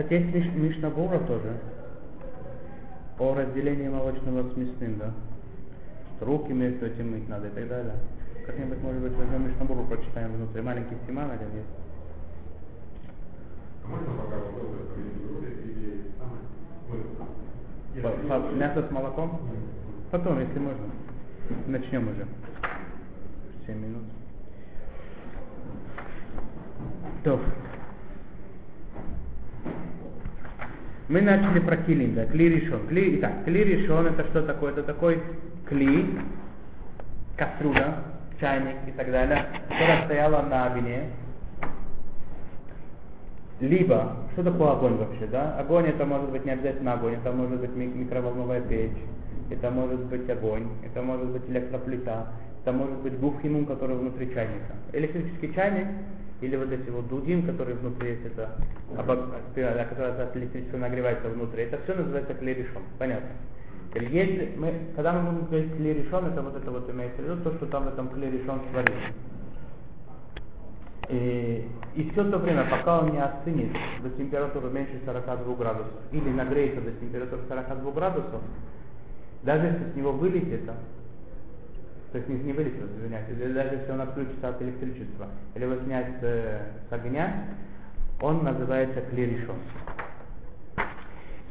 Кстати, есть Миш, Мишнабура тоже. О разделении молочного с мясным, да? Что руки между этим мыть надо и так далее. Как-нибудь, может быть, возьмем Мишнабуру, прочитаем внутри. Маленький стиман один есть. А можно пока или самое? Мясо с молоком? Потом, если можно. Начнем уже. 7 минут. То. Мы начали про килим, да, кли решен. Кли, итак, кли решен это что такое? Это такой кли, кастрюля, чайник и так далее, которая стояла на огне. Либо, что такое огонь вообще, да? Огонь это может быть не обязательно огонь, это может быть ми- микроволновая печь, это может быть огонь, это может быть электроплита, это может быть гуфхимум, который внутри чайника. Электрический чайник или вот эти вот дудин, которые внутри есть, это который от электричества нагревается внутри, это все называется клеришом, понятно. Если мы, когда мы будем говорить клеришон, это вот это вот имеется в виду, то, что там в этом клеришон сварили. И, и все то время, пока он не остынет до температуры меньше 42 градусов или нагреется до температуры 42 градусов, даже если с него вылетит, то есть не, не вылетит, извиняюсь, или даже если он отключится от электричества, или его снять э, с огня, он называется клиришон.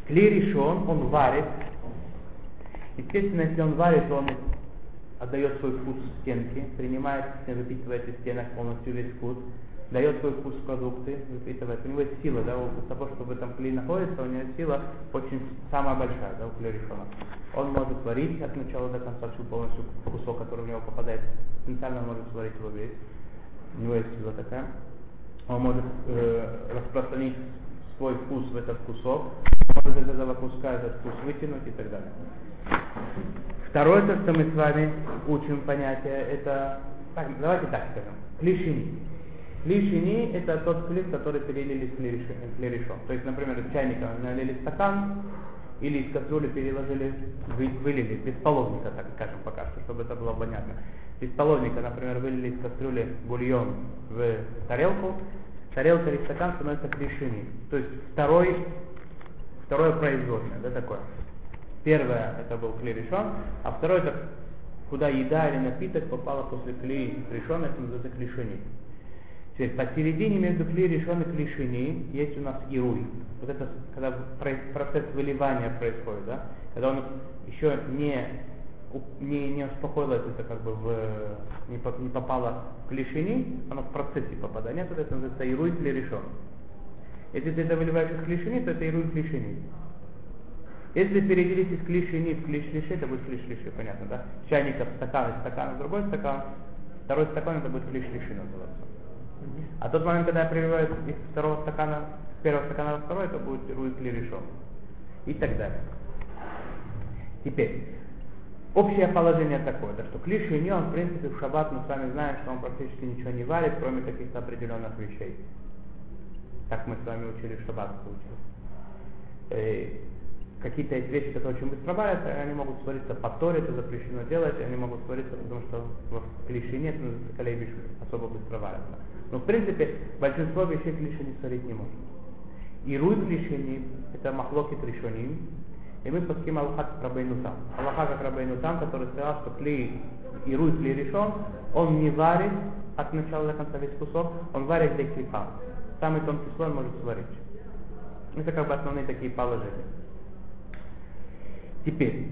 Клиришон, он варит. Естественно, если он варит, он отдает свой вкус стенке, принимает, выпитывает из стенок полностью весь вкус, дает свой вкус в продукты, выпитывает. У него есть сила, да, у того, что в этом находится, у него сила очень самая большая, да, у клеришона. Он может сварить от начала до конца всю полностью кусок, который в него попадает. Потенциально может сварить его весь. У него есть сила такая. Он может э, распространить свой вкус в этот кусок, может из этого куска этот вкус вытянуть и так далее. Второе, то, что мы с вами учим понятие, это, так, давайте так скажем, клишини. Клишини это тот клип, который перелили с клеришом. То есть, например, из чайника налили стакан, или из кастрюли переложили, вы, вылили, без половника, так скажем, пока что, чтобы это было понятно. Из половника, например, вылили из кастрюли бульон в тарелку, тарелка или стакан становится клишини. То есть второй, второе производное, да, такое. Первое это был клей решен, а второе это куда еда или напиток попала после клей решен, это называется клишини. Теперь посередине между клей решен и клишини есть у нас ируй. Вот это когда процесс выливания происходит, да? Когда он еще не не, не успокоилось это как бы в, не, не попало в клишини, оно в процессе попадания, то это называется ируй клей Если ты это выливаешь из клишини, то это ируй клишини. Если переделить из клишини в клиш-лиши, это будет клиш-лиши, понятно, да? Чайника в стакан, из стакана в другой стакан, второй стакан это будет клиш-лиши называться. А тот момент, когда я переливаю из второго стакана, с первого стакана во второй, это будет руи клиришо. И так далее. Теперь, общее положение такое, да, что клишини, он в принципе в шаббат мы с вами знаем, что он практически ничего не варит, кроме каких-то определенных вещей. Так мы с вами учили в шаббат учили какие-то есть вещи, которые очень быстро варятся, они могут свариться по Торе, это запрещено делать, они могут свариться, потому что в клише нет, но колейбиш особо быстро варятся. Но в принципе большинство вещей клише не сварить не может. И руй клишини это махлокит решоним, и мы подским Аллаха как Рабейнутам. Аллаха как Рабейнутам, который сказал, что клей и руй клей решен, он не варит от начала до конца весь кусок, он варит для клипа. Самый тонкий слой может сварить. Это как бы основные такие положения. Теперь,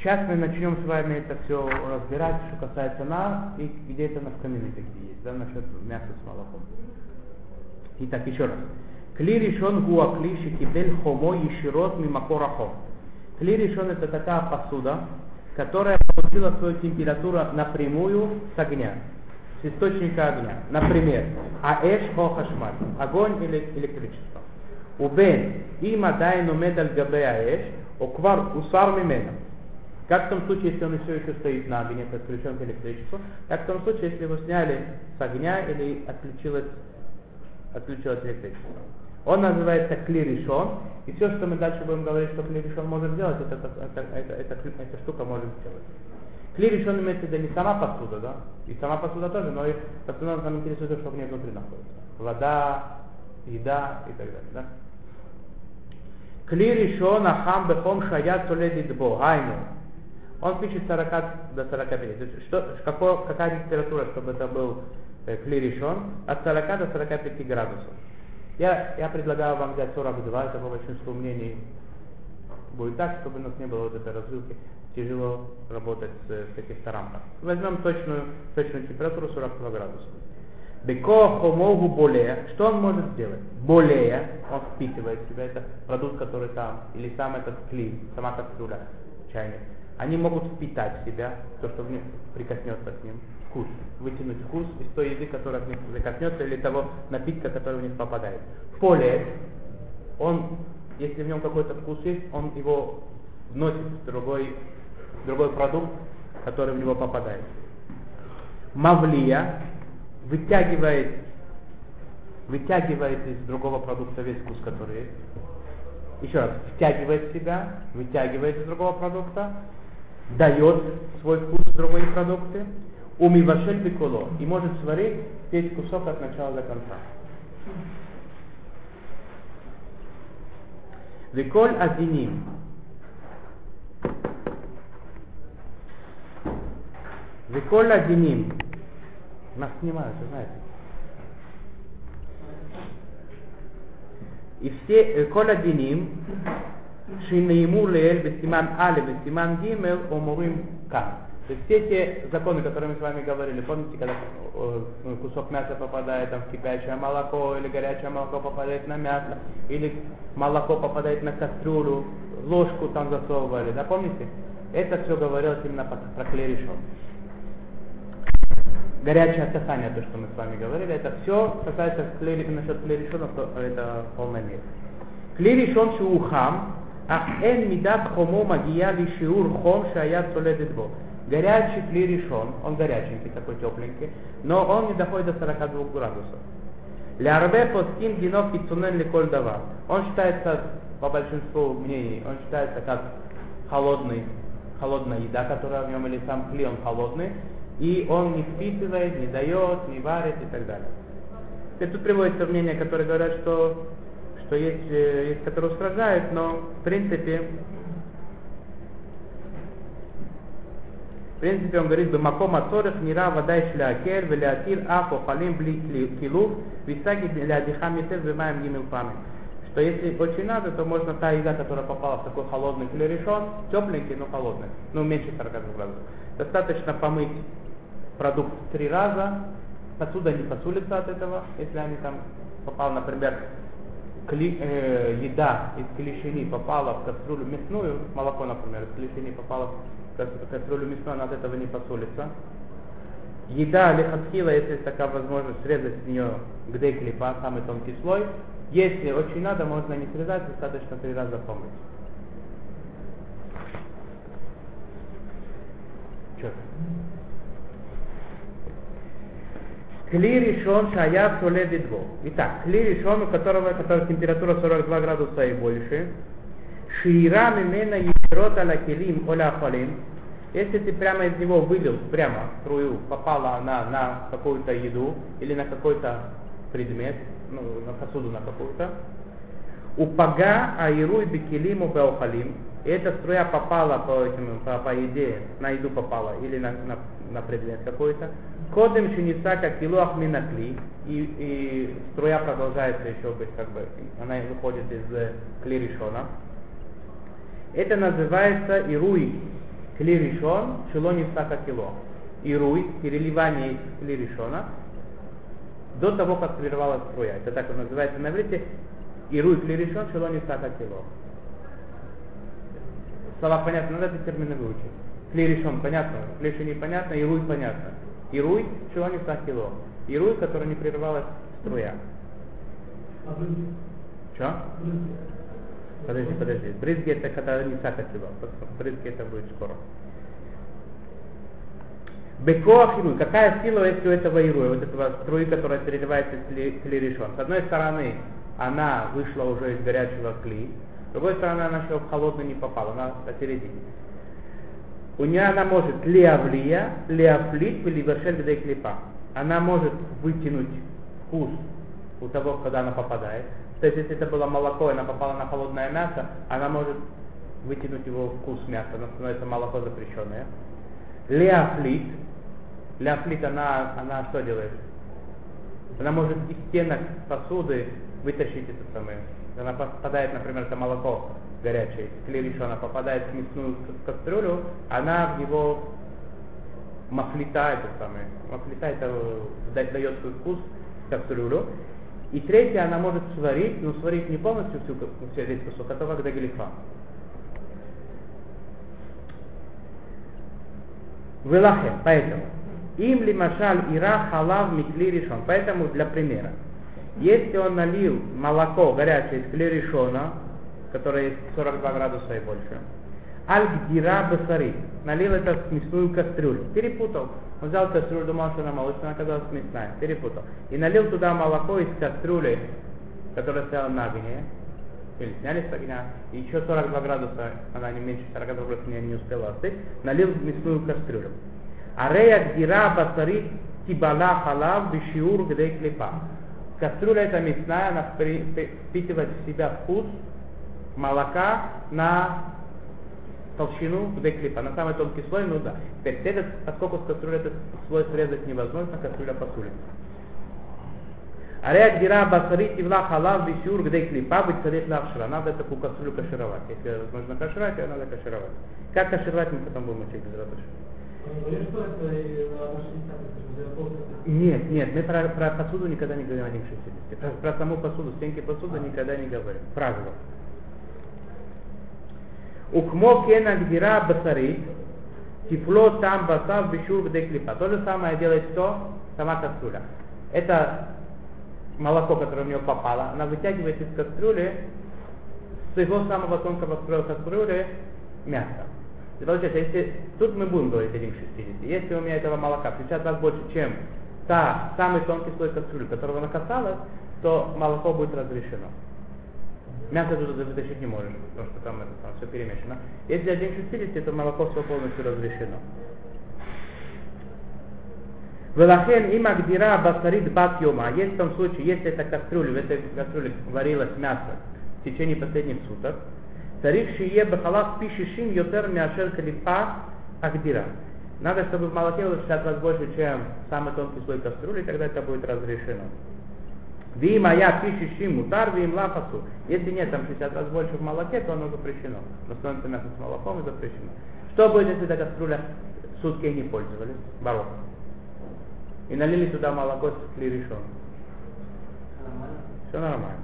сейчас мы начнем с вами это все разбирать, что касается нас, и где это на камины такие есть, да, насчет мяса с молоком. Итак, еще раз. Кли решен гуа кли шикибель хомо еширот мимакора хом. Кли решен это такая посуда, которая получила свою температуру напрямую с огня, с источника огня. Например, аэш хо хашмаль, огонь или электричество. Убен има дайну медаль габе аэш, Оквар усар мимена. Как в том случае, если он все еще стоит на огне, подключен к электричеству, так в том случае, если его сняли с огня или отключилось, отключилось электричество. Он называется клиришон, и все, что мы дальше будем говорить, что клиришон может сделать, это, это, это, это, эта штука может сделать. Клиришон имеется в виду не сама посуда, да? И сама посуда тоже, но и основном нам интересует, что в ней внутри находится. Вода, еда и так далее, да? Кли решен ахам бехом шаят соледидбо. Айну. Он пишет 40 до 45. То есть, что, какой, какая температура, чтобы это был э, кли? От 40 до 45 градусов. Я, я предлагаю вам взять 42, это по большинству мнений будет так, чтобы у нас не было вот этой развилки. Тяжело работать с, с каких-то рамках. Возьмем точную, точную температуру 42 градуса. Беко хомогу более. Что он может сделать? Более. Он впитывает в себя. Это продукт, который там. Или сам этот клей, сама кастрюля, чайник. Они могут впитать в себя то, что в них прикоснется к ним. Вкус. Вытянуть вкус из той еды, которая в них прикоснется, или того напитка, который в них попадает. Поле. Он, если в нем какой-то вкус есть, он его вносит в другой, в другой продукт, который в него попадает. Мавлия вытягивает, вытягивает из другого продукта весь вкус, который есть. Еще раз, втягивает в себя, вытягивает из другого продукта, дает свой вкус в другие продукты, умивашель бекуло, и может сварить весь кусок от начала до конца. Виколь адиним. Виколь адиним. Нас снимают, вы знаете. И все, Коля Диним, Шинаиму Леэль, Бесиман Али, Бесиман Гимел, Омурим Кан. То есть все те законы, которые мы с вами говорили, помните, когда э, кусок мяса попадает там, в кипящее молоко, или горячее молоко попадает на мясо, или молоко попадает на кастрюлю, ложку там засовывали, да? Это все говорилось именно про клеришон горячее касание, то, что мы с вами говорили, это все касается клей, насчет клей решенов, это полная мере. Клей решен шиухам, эн мидат хомо магия ли шиур хом шаят соледит бо. Горячий клей решен, он горяченький, такой тепленький, но он не доходит до 42 градусов. Лярбе постим генов кицунен ликоль дава. Он считается, по большинству мнений, он считается как холодный, холодная еда, которая в нем, или сам клей, он холодный, и он не впитывает, не дает, не варит и так далее. И тут приводится мнение, которые говорят, что, что есть, э, есть, которые устражают, но в принципе, в принципе он говорит, бы маком ацорых нира вода и шлякер, велятир афо халим бли килув, висаги для дихам етер вимаем гимил что если очень надо, то можно та еда, которая попала в такой холодный клерешон, тепленький, но холодный, ну меньше 40 градусов, достаточно помыть продукт три раза, посуда не посулится от этого, если они там попал, например, кли, э, еда из клешини попала в кастрюлю мясную, молоко, например, из клешини попало в кастрюлю мясную, она от этого не посулится. Еда лехатхила, если есть такая возможность, срезать с нее где клипа, самый тонкий слой. Если очень надо, можно не срезать, достаточно три раза помыть. Что? Кли решен шая соледи дво. Итак, кли решен, у которого, которого температура 42 градуса и больше. Шиира мимена ешерот аля келим оля халим. Если ты прямо из него вылил, прямо струю, попала она на какую-то еду или на какой-то предмет, ну, на посуду на какую-то, упага аируй бекелиму беохалим, и эта струя попала по, этим, по, по еде, на еду попала или на, на, на предмет какой-то, Кодем шинисака килуах минакли, и, и струя продолжается еще быть, как бы, она выходит из э, клиришона. Это называется ируй клиришон шелонисака кило. Ируй, переливание из клиришона, до того, как прервалась струя. Это так называется на иврите. Ируй клиришон шелонисака кило. Слова понятно, надо эти термины выучить. Клиришон понятно, клиши непонятно, ируй понятно. Ируй, чего не кило. Ируй, который не прерывалась струя. Что? Подожди, подожди. Брызги это когда не кило. Брызги это будет скоро. Бекоах ируй. Какая сила есть у этого ируя, вот этого струи, которая переливается клиришон? С одной стороны, она вышла уже из горячего кли, с другой стороны, она еще в холодный не попала, она посередине у нее она может леавлия, леафлит или вершель где клипа. Она может вытянуть вкус у того, когда она попадает. То есть, если это было молоко, и она попала на холодное мясо, она может вытянуть его вкус мяса, оно становится молоко запрещенное. Леофлит. Леофлит, она, она что делает? Она может из стенок посуды вытащить это самое. Она попадает, например, это молоко горячее, клеришона попадает в мясную кастрюлю, она в него мафлита это самое. Мафлита это дает свой вкус кастрюлю. И третье, она может сварить, но сварить не полностью всю, всю весь кусок, а то как галифа. Вылахе, поэтому. Им ли машаль ира халав микли решен. Поэтому для примера. Если он налил молоко горячее из клеришона, которое 42 градуса и больше, аль-гдира басари, налил это в мясную кастрюлю, перепутал. Он взял кастрюлю, думал, что она молочная, оказалась мясная, перепутал. И налил туда молоко из кастрюли, которая стояла на огне, или сняли с огня, и еще 42 градуса, она не меньше 42 градусов не, не успела остыть, налил в мясную кастрюлю. Арея гдира басари тибала халав бишиур гдей клепа. Кастрюля эта мясная, она впитывает в себя вкус молока на толщину клипа, на самый тонкий слой, ну да. Теперь, этот, поскольку с кастрюли этот слой срезать невозможно, кастрюля посулится. Арея гдира басари тивла халав бисюр где клипа быть царит лавшира. Надо такую кастрюлю кашировать. Если возможно кашировать, ее надо кашировать. Как кашировать, мы потом будем учить без радуши. Нет, нет, мы про, про посуду никогда не говорим 1,60. Про, про саму посуду, стенки посуды никогда не говорим. Правило. Укмо кена гдира басарит, тифло там басав бишур где клипа. То же самое делает кто? Сама кастрюля. Это молоко, которое в нее попало, она вытягивает из кастрюли, с его самого тонкого слоя кастрюли мясо. И получается, если тут мы будем говорить 1 к 60, если у меня этого молока 50 раз больше, чем та самый тонкий слой кастрюли, которого она касалась, то молоко будет разрешено. Мясо туда вытащить не можешь, потому что там, это, там все перемешано. Если 1 к 60, то молоко все полностью разрешено. Велахен има гдира басарит бат йома. Есть в том случае, если эта кастрюля, в этой кастрюле варилось мясо в течение последних суток, Тарих шие бахалав пишишим йотер мяшер калипа агдира. Надо, чтобы в молоке было 60 раз больше, чем самый тонкий слой кастрюли, тогда это будет разрешено. Ви моя пишущий мутар, ви им лафасу. Если нет там 60 раз больше в молоке, то оно запрещено. Но становится мясо с молоком и запрещено. Что будет, если эта кастрюля сутки не пользовались? Барок. И налили туда молоко с клиришом. Все нормально.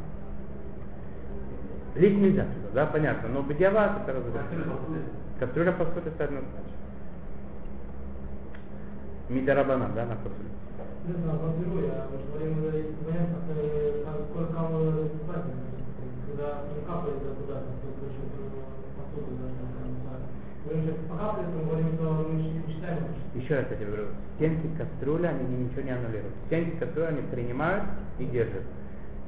Лить нельзя да, понятно. Но бедиават это разрешено. Кастрюля посуды это однозначно. Мидарабана, да, на посуде. Не знаю, разберу я, потому что время есть понятно, сколько кого разбирать, когда капает туда, посуду, по капле, мы говорим, что мы считаем, Еще раз я тебе говорю, стенки кастрюли, они ничего не аннулируют. Стенки кастрюли они принимают и держат.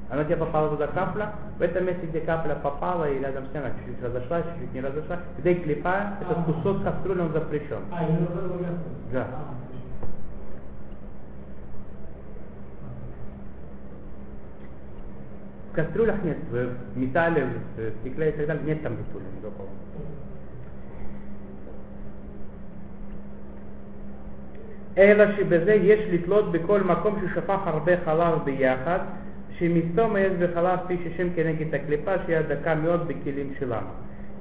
Она тебе попала туда капля, в этом месте, где капля попала и рядом с ней она чуть-чуть разошла, чуть-чуть не разошла, где клепа, этот кусок кастрюли он запрещен. А, именно в этом месте? Да. А, В кастрюлях нет, в металле, в стекле и так далее, нет там битуля никакого. אלא שבזה יש לתלות בכל מקום ששפך הרבה חלב ביחד, Шемистом и Эсбехалав пишет Шем Кенегит Аклипаш и Адака Мед Бекилим Шилам.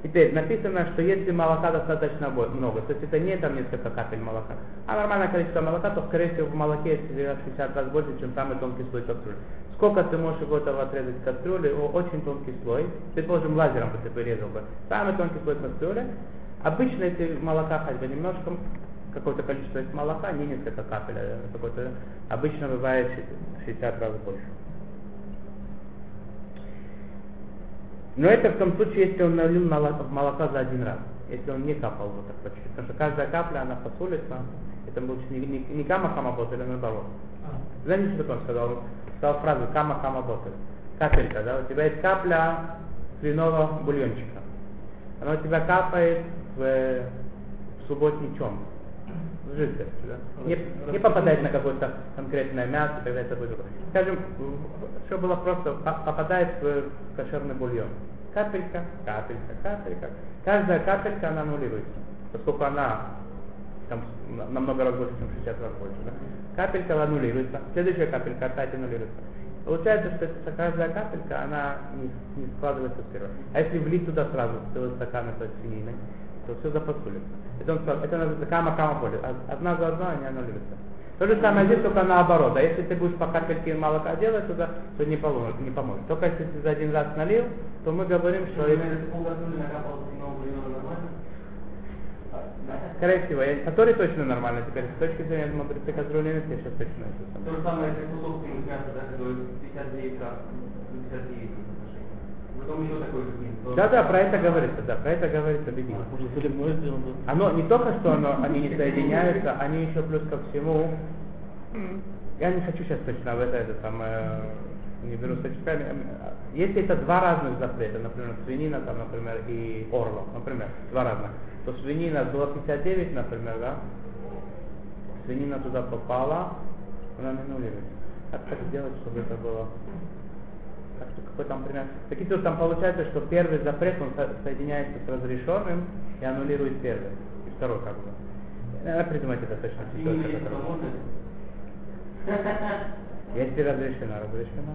Теперь написано, что если молока достаточно много, то есть это не там несколько капель молока, а нормальное количество молока, то скорее всего в молоке есть 60 раз больше, чем самый тонкий слой кастрюли. Сколько ты можешь его этого отрезать кастрюли? Очень тонкий слой. Предположим, лазером бы ты порезал бы. Самый тонкий слой кастрюли. Обычно, если молока хоть бы немножко, какое-то количество молока, не несколько капель, а какое-то, обычно бывает 60 раз больше. Но это в том случае, если он налил молока за один раз. Если он не капал вот так почти. Потому что каждая капля, она посолится. Это будет не, не, не кама хама ботель, а наоборот. Знаете, что он сказал? Он сказал фразу кама хама ботель. Капелька, да? У тебя есть капля свиного бульончика. Она у тебя капает в, в субботний чем. Жидкость, да? Не, не попадает на какое-то конкретное мясо, это будет другое. Скажем, все было просто, по- попадает в кошерный бульон. Капелька, капелька, капелька. Каждая капелька, она аннулируется, поскольку она там на- намного раз больше, чем 60 раз больше. Да? Капелька аннулируется, следующая капелька опять аннулируется. Получается, что каждая капелька, она не, не складывается в первую. А если влить туда сразу целый стакан этой свинины, то все запосулится. Это, он сказал, это называется кама-кама боли. Одна за одной они аннулируются. То же самое здесь, только наоборот. А если ты будешь по капельке молока делать туда, то не поможет. Не поможет. Только если ты за один раз налил, то мы говорим, что... Скорее всего, я, который точно нормально теперь. С точки зрения мудрецы кастрюли нет, я сейчас точно это То самое. же самое, если кусок мяса, да, который 59 раз, 59 отношений. Потом еще такой же кинуть. то- Да, да, про это говорится, да, про это говорится да? Оно не только что оно, они не соединяются, они еще плюс ко всему. Я не хочу сейчас точно в это, это самое, не беру статистиками. Если это два разных запрета, например, свинина, там, например, и орлов, например, два разных, то свинина было 59, например, да, свинина туда попала, она не аннулируется. Как так сделать, чтобы это было? Какой там пример? Таким образом, там получается, что первый запрет, он со- соединяется с разрешенным и аннулирует первый. И второй как бы. Надо придумать это точно. Есть которая-? Если разрешено, разрешено.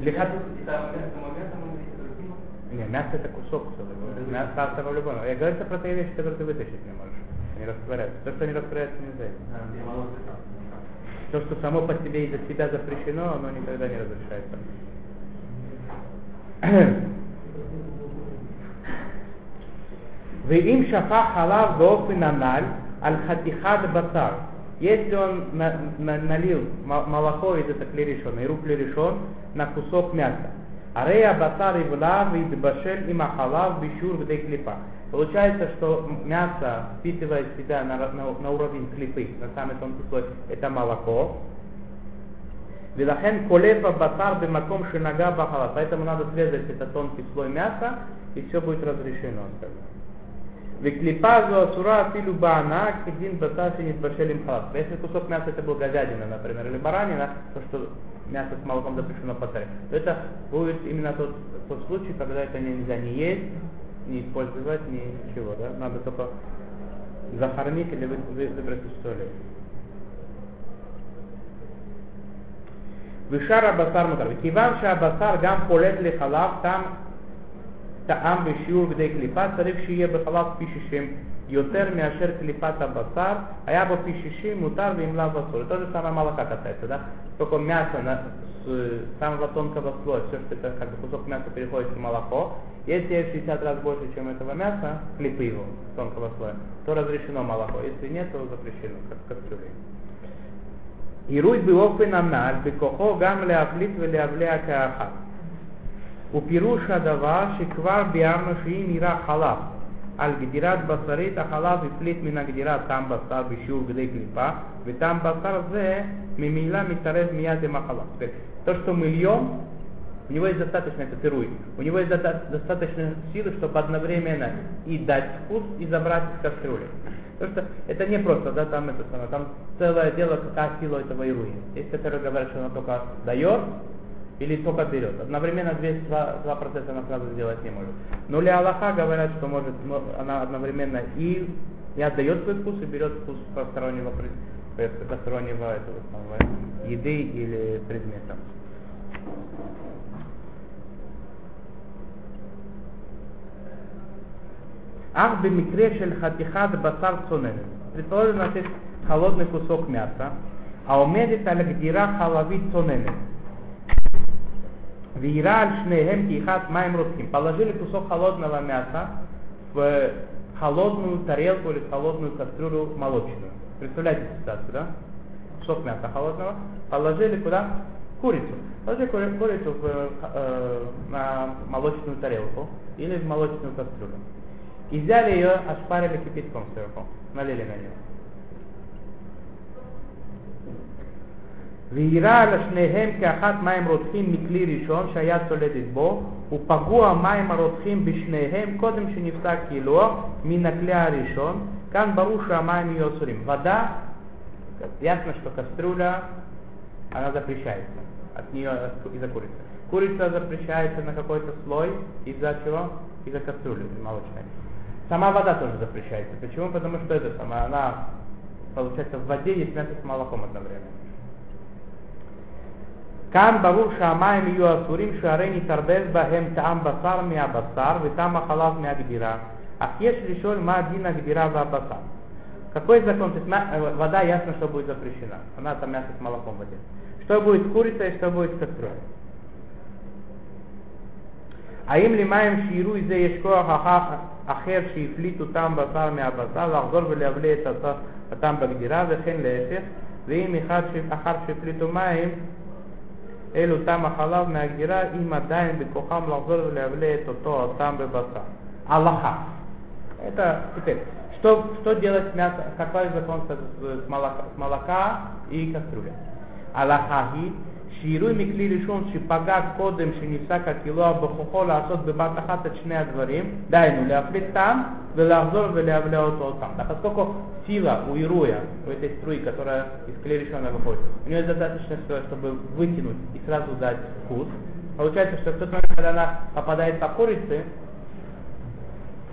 Для И хат- там мясо, само мясо можно есть, только кинуть? Не, мясо это кусок целый. Мясо остро по-любому. Я говорю про те вещи, которые ты вытащить не можешь. Они растворяются. То, что не растворяется, нельзя. А. То, что само по себе из-за себя запрещено, оно никогда не разрешается. Веим шафа халав бофин аналь аль хатихад басар. Если он на- на- налил мо- молоко из этого клеришона, и рук клеришон на кусок мяса. Арея басар и влав и дебашель и махалав бишур клипа. Получается, что мясо впитывает себя на, на- на уровень клипы, на самый тонкий слой, это молоко. Вилахен колепа басар бимаком шинага бахала. Поэтому надо срезать этот тонкий слой мяса, и все будет разрешено. скажем. Веклипа зоасура филу баана кидин басаши не башелим халат. Если кусок мяса это был говядина, например, или баранина, то что мясо с молоком запрещено потарить, то это будет именно тот, тот случай, когда это нельзя не есть, не использовать, ничего, да? Надо только захоронить или вы- вы- выбросить в туалет. ושאר הבשר מותר. וכיוון שהבשר גם פולט לחלב, טעם, טעם בשיעור כדי קליפה, צריך שיהיה בחלב פי 60 יותר מאשר קליפת הבשר, היה בו פי 60 мутар ואם לאו אסור. То же самое молока касается, да? Только мясо на, с самого тонкого слоя, все, что это как бы кусок мяса переходит в молоко, если есть 60 раз больше, чем этого мяса, клипы его, тонкого слоя, то разрешено молоко. Если нет, то запрещено, как в кастрюле. עירוי באופן הנ"ל, בכוחו גם להפליט ולהבלע כאחת. ופירוש הדבר שכבר ביארנו שאם יראה חלב על גדירת בשרית, החלב הפליט מן הגדירה טעם בשר בשיעור כדי קליפה, וטעם בשר זה ממילא מתערב מיד עם החלב. Теперь, То, что мы льем, у него есть достаточно, это тируй, у него есть доста- достаточно силы, чтобы одновременно и дать вкус, и забрать из кастрюли. Потому что это не просто, да, там это самое, там целое дело, какая сила этого ируи. Есть, которые говорят, что она только дает или только берет. Одновременно две, два, два процесса она сразу сделать не может. Но для Аллаха говорят, что может, мо- она одновременно и, и отдает свой вкус, и берет вкус постороннего, постороннего этого самого, еды или предмета. Ах бемикре шель хатихат басар цунерет. Предположим, у нас есть холодный кусок мяса. А умедит аль гдира халавит цунерет. Вира аль шнеем кихат маем рутхим. Положили кусок холодного мяса в холодную тарелку или в холодную кастрюлю молочную. Представляете ситуацию, да? Кусок мяса холодного. Положили куда? Курицу. Положили курицу в, э, на молочную тарелку или в молочную кастрюлю. И взяли ее, ошпарили кипятком сверху, налили на нее. ויראה על שניהם כאחת מים רותחים מכלי ראשון שהיה צולדת בו, ופגעו המים הרותחים בשניהם קודם שנפסק קילוח מן הכלי הראשון, Кан баруша амайм йосурим. Вода, ясно, что кастрюля, она запрещается. От нее из-за курицы. Курица запрещается на какой-то слой из-за чего? Из-за кастрюли молочной. Сама вода тоже запрещается. Почему? Потому что это сама, она получается в воде есть мясо с молоком одновременно. כאן ברור שהמים יהיו אסורים שהרי נתערבב בהם טעם בשר מהבשר וטעם החלב מהגדירה. אך יש לשאול מה דין הגדירה והבשר. Какой закон? То есть мя- вода ясно, что будет запрещена. Она там мясо с молоком в воде. Что будет с курицей, что будет с кастрюлей. האם למים שיראו זה יש כוח אחר- אחר שהפליט אותם בשר מהבשר לחזור ולהבליע את הת- הטעם בגדירה וכן להפך ואם אחד ש- אחר שהפליטו מים אלו טעם החלב מהגדירה אם עדיין בכוחם לחזור ולהבליע את אותו הטעם בבשר. Аллаха. Это теперь, что, что делать с мясом, какой закон с, с молока, с молока и кастрюля? Аллаха היא שיראוי מכלי ראשון שפגע קודם שנפסק הקילוע בכוחו לעשות בבת אחת את שני הדברים, דהיינו להפליט טעם ולחזור ולהבלע אותו עוד פעם. Да, поскольку сила у ируя, у этой струи, которая из клей решена выходит, у нее достаточно сила, чтобы вытянуть и сразу дать вкус. Получается, что в тот момент, когда она попадает по курице,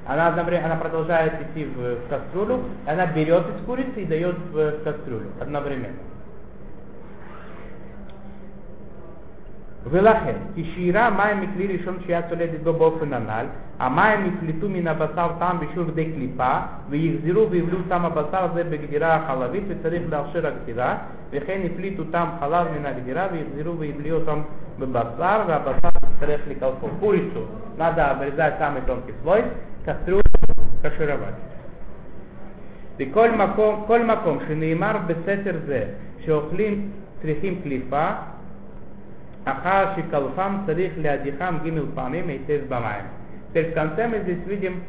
она, одновременно, она продолжает идти в, в кастрюлю, и она берет из курицы и дает в, в кастрюлю одновременно. ולכן, כשאירע מים מכלי ראשון שהיה צולדת בו באופן הנ"ל, המים נפלטו מן הבשר טעם בשיעור די קליפה, ויחזרו ויבלו טעם הבשר הזה בגדירה החלבית, וצריך לאפשר הגדירה, וכן הפליטו טעם חלב מן הגדירה, ויחזרו ויבלו אותם בבשר, והבשר יצטרך לקלפו. курицу надо обрезать самый тонкий слой, кастрюлю кашировать. בכל מקום, כל מקום שנאמר בסתר זה שאוכלים צריכים קליפה, Ахаши калфам царих лядихам гимил паним и тез бамаем. Теперь в конце мы здесь видим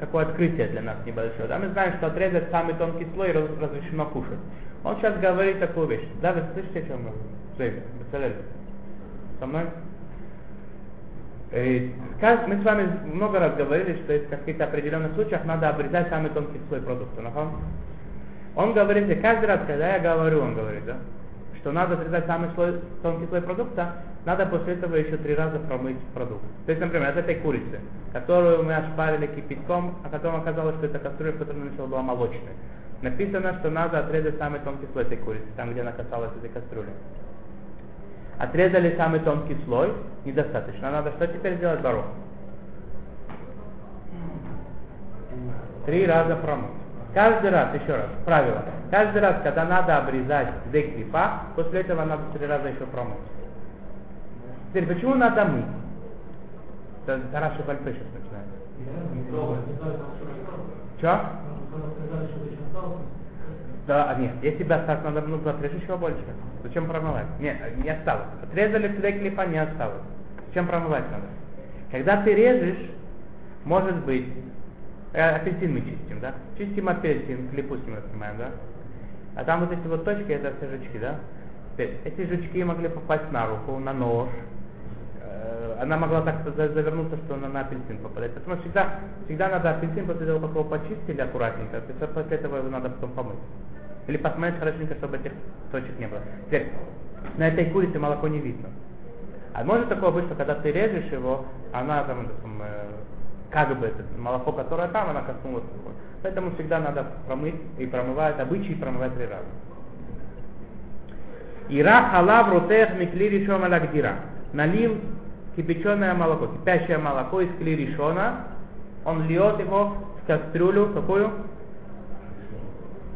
такое открытие для нас небольшое. Да? Мы знаем, что отрезать самый тонкий слой разрешено кушать. Он сейчас говорит такую вещь. Да, вы слышите, о чем мы? Джейми, Бацалель, со мной? Э, и, как, мы с вами много раз говорили, что в каких-то определенных случаях надо обрезать самый тонкий слой продукта. Напомню? Он говорит, и каждый раз, когда я говорю, он говорит, да? Что надо отрезать самый слой, тонкий слой продукта, надо после этого еще три раза промыть продукт. То есть, например, от этой курицы, которую мы ошпарили кипятком, а потом оказалось, что это кастрюля, которая начала была молочной. Написано, что надо отрезать самый тонкий слой этой курицы, там, где она касалась этой кастрюли. Отрезали самый тонкий слой, недостаточно. Надо что теперь сделать, Барух? Три раза промыть. Каждый раз, еще раз, правило. Каждый раз, когда надо обрезать декипа, после этого надо три раза еще промыть. Теперь, почему надо мыть? Это Тараши Бальпе сейчас начинается. Че? Да, нет, если бы осталось, надо ну, отрежь еще больше. Зачем промывать? Нет, не осталось. Отрезали цвет клипа, не осталось. Зачем промывать надо? Когда ты режешь, может быть, э, апельсин мы чистим, да? Чистим апельсин, клипу с снимаем, да? А там вот эти вот точки, это все жучки, да? Эти жучки могли попасть на руку, на нож. Э, Она могла так за- завернуться, что она на апельсин попадает. Поэтому всегда, всегда надо апельсин после того, как его почистили аккуратненько, после этого его надо потом помыть. Или посмотреть хорошенько, чтобы этих точек не было. Теперь, на этой курице молоко не видно. А может такое быть, что когда ты режешь его, она там, там, как бы это молоко, которое там, она коснулась рукой. Поэтому всегда надо промыть и промывать, обычаи промывать три раза. Ира халав рутех микли решом алагдира. Налил кипяченое молоко, кипящее молоко из кли решона, он льет его в кастрюлю, какую?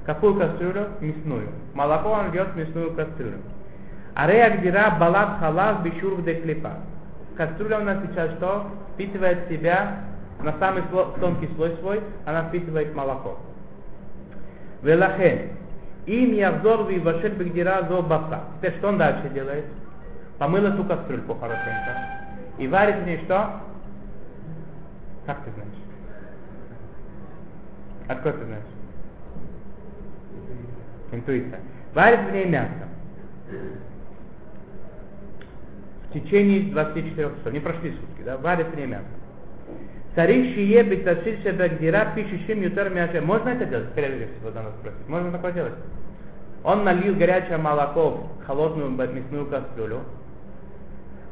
Какую кастрюлю? Мясную. Молоко он льет в мясную кастрюлю. Арея гдира балат халав бишур де клипа. Кастрюля у нас сейчас что? Впитывает в себя на самый тонкий слой свой, она впитывает молоко. Велахен. Им явзор вивашель бигдира зо баса. Теперь что он дальше делает? Помыл эту кастрюльку хорошенько. И варит в ней что? Как ты знаешь? Откуда ты знаешь? Интуиция. Варит в ней мясо. В течение 24 часов. Не прошли сутки, да? Варит в ней мясо. Царих шие биташиль шебагдира пишущим ютер мяше. Можно это делать? Прежде всего, надо спросить. Можно такое делать? Он налил горячее молоко в холодную мясную кастрюлю,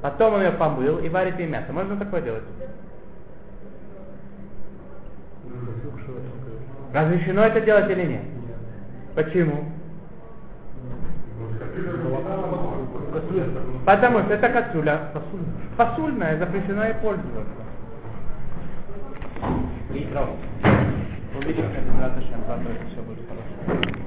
потом он ее помыл и варит ей мясо. Можно такое делать? Разрешено это делать или нет? Почему? Потому что это кастрюля посульная, запрещено ей пользоваться. Увидимся, без завтра, все будет хорошо.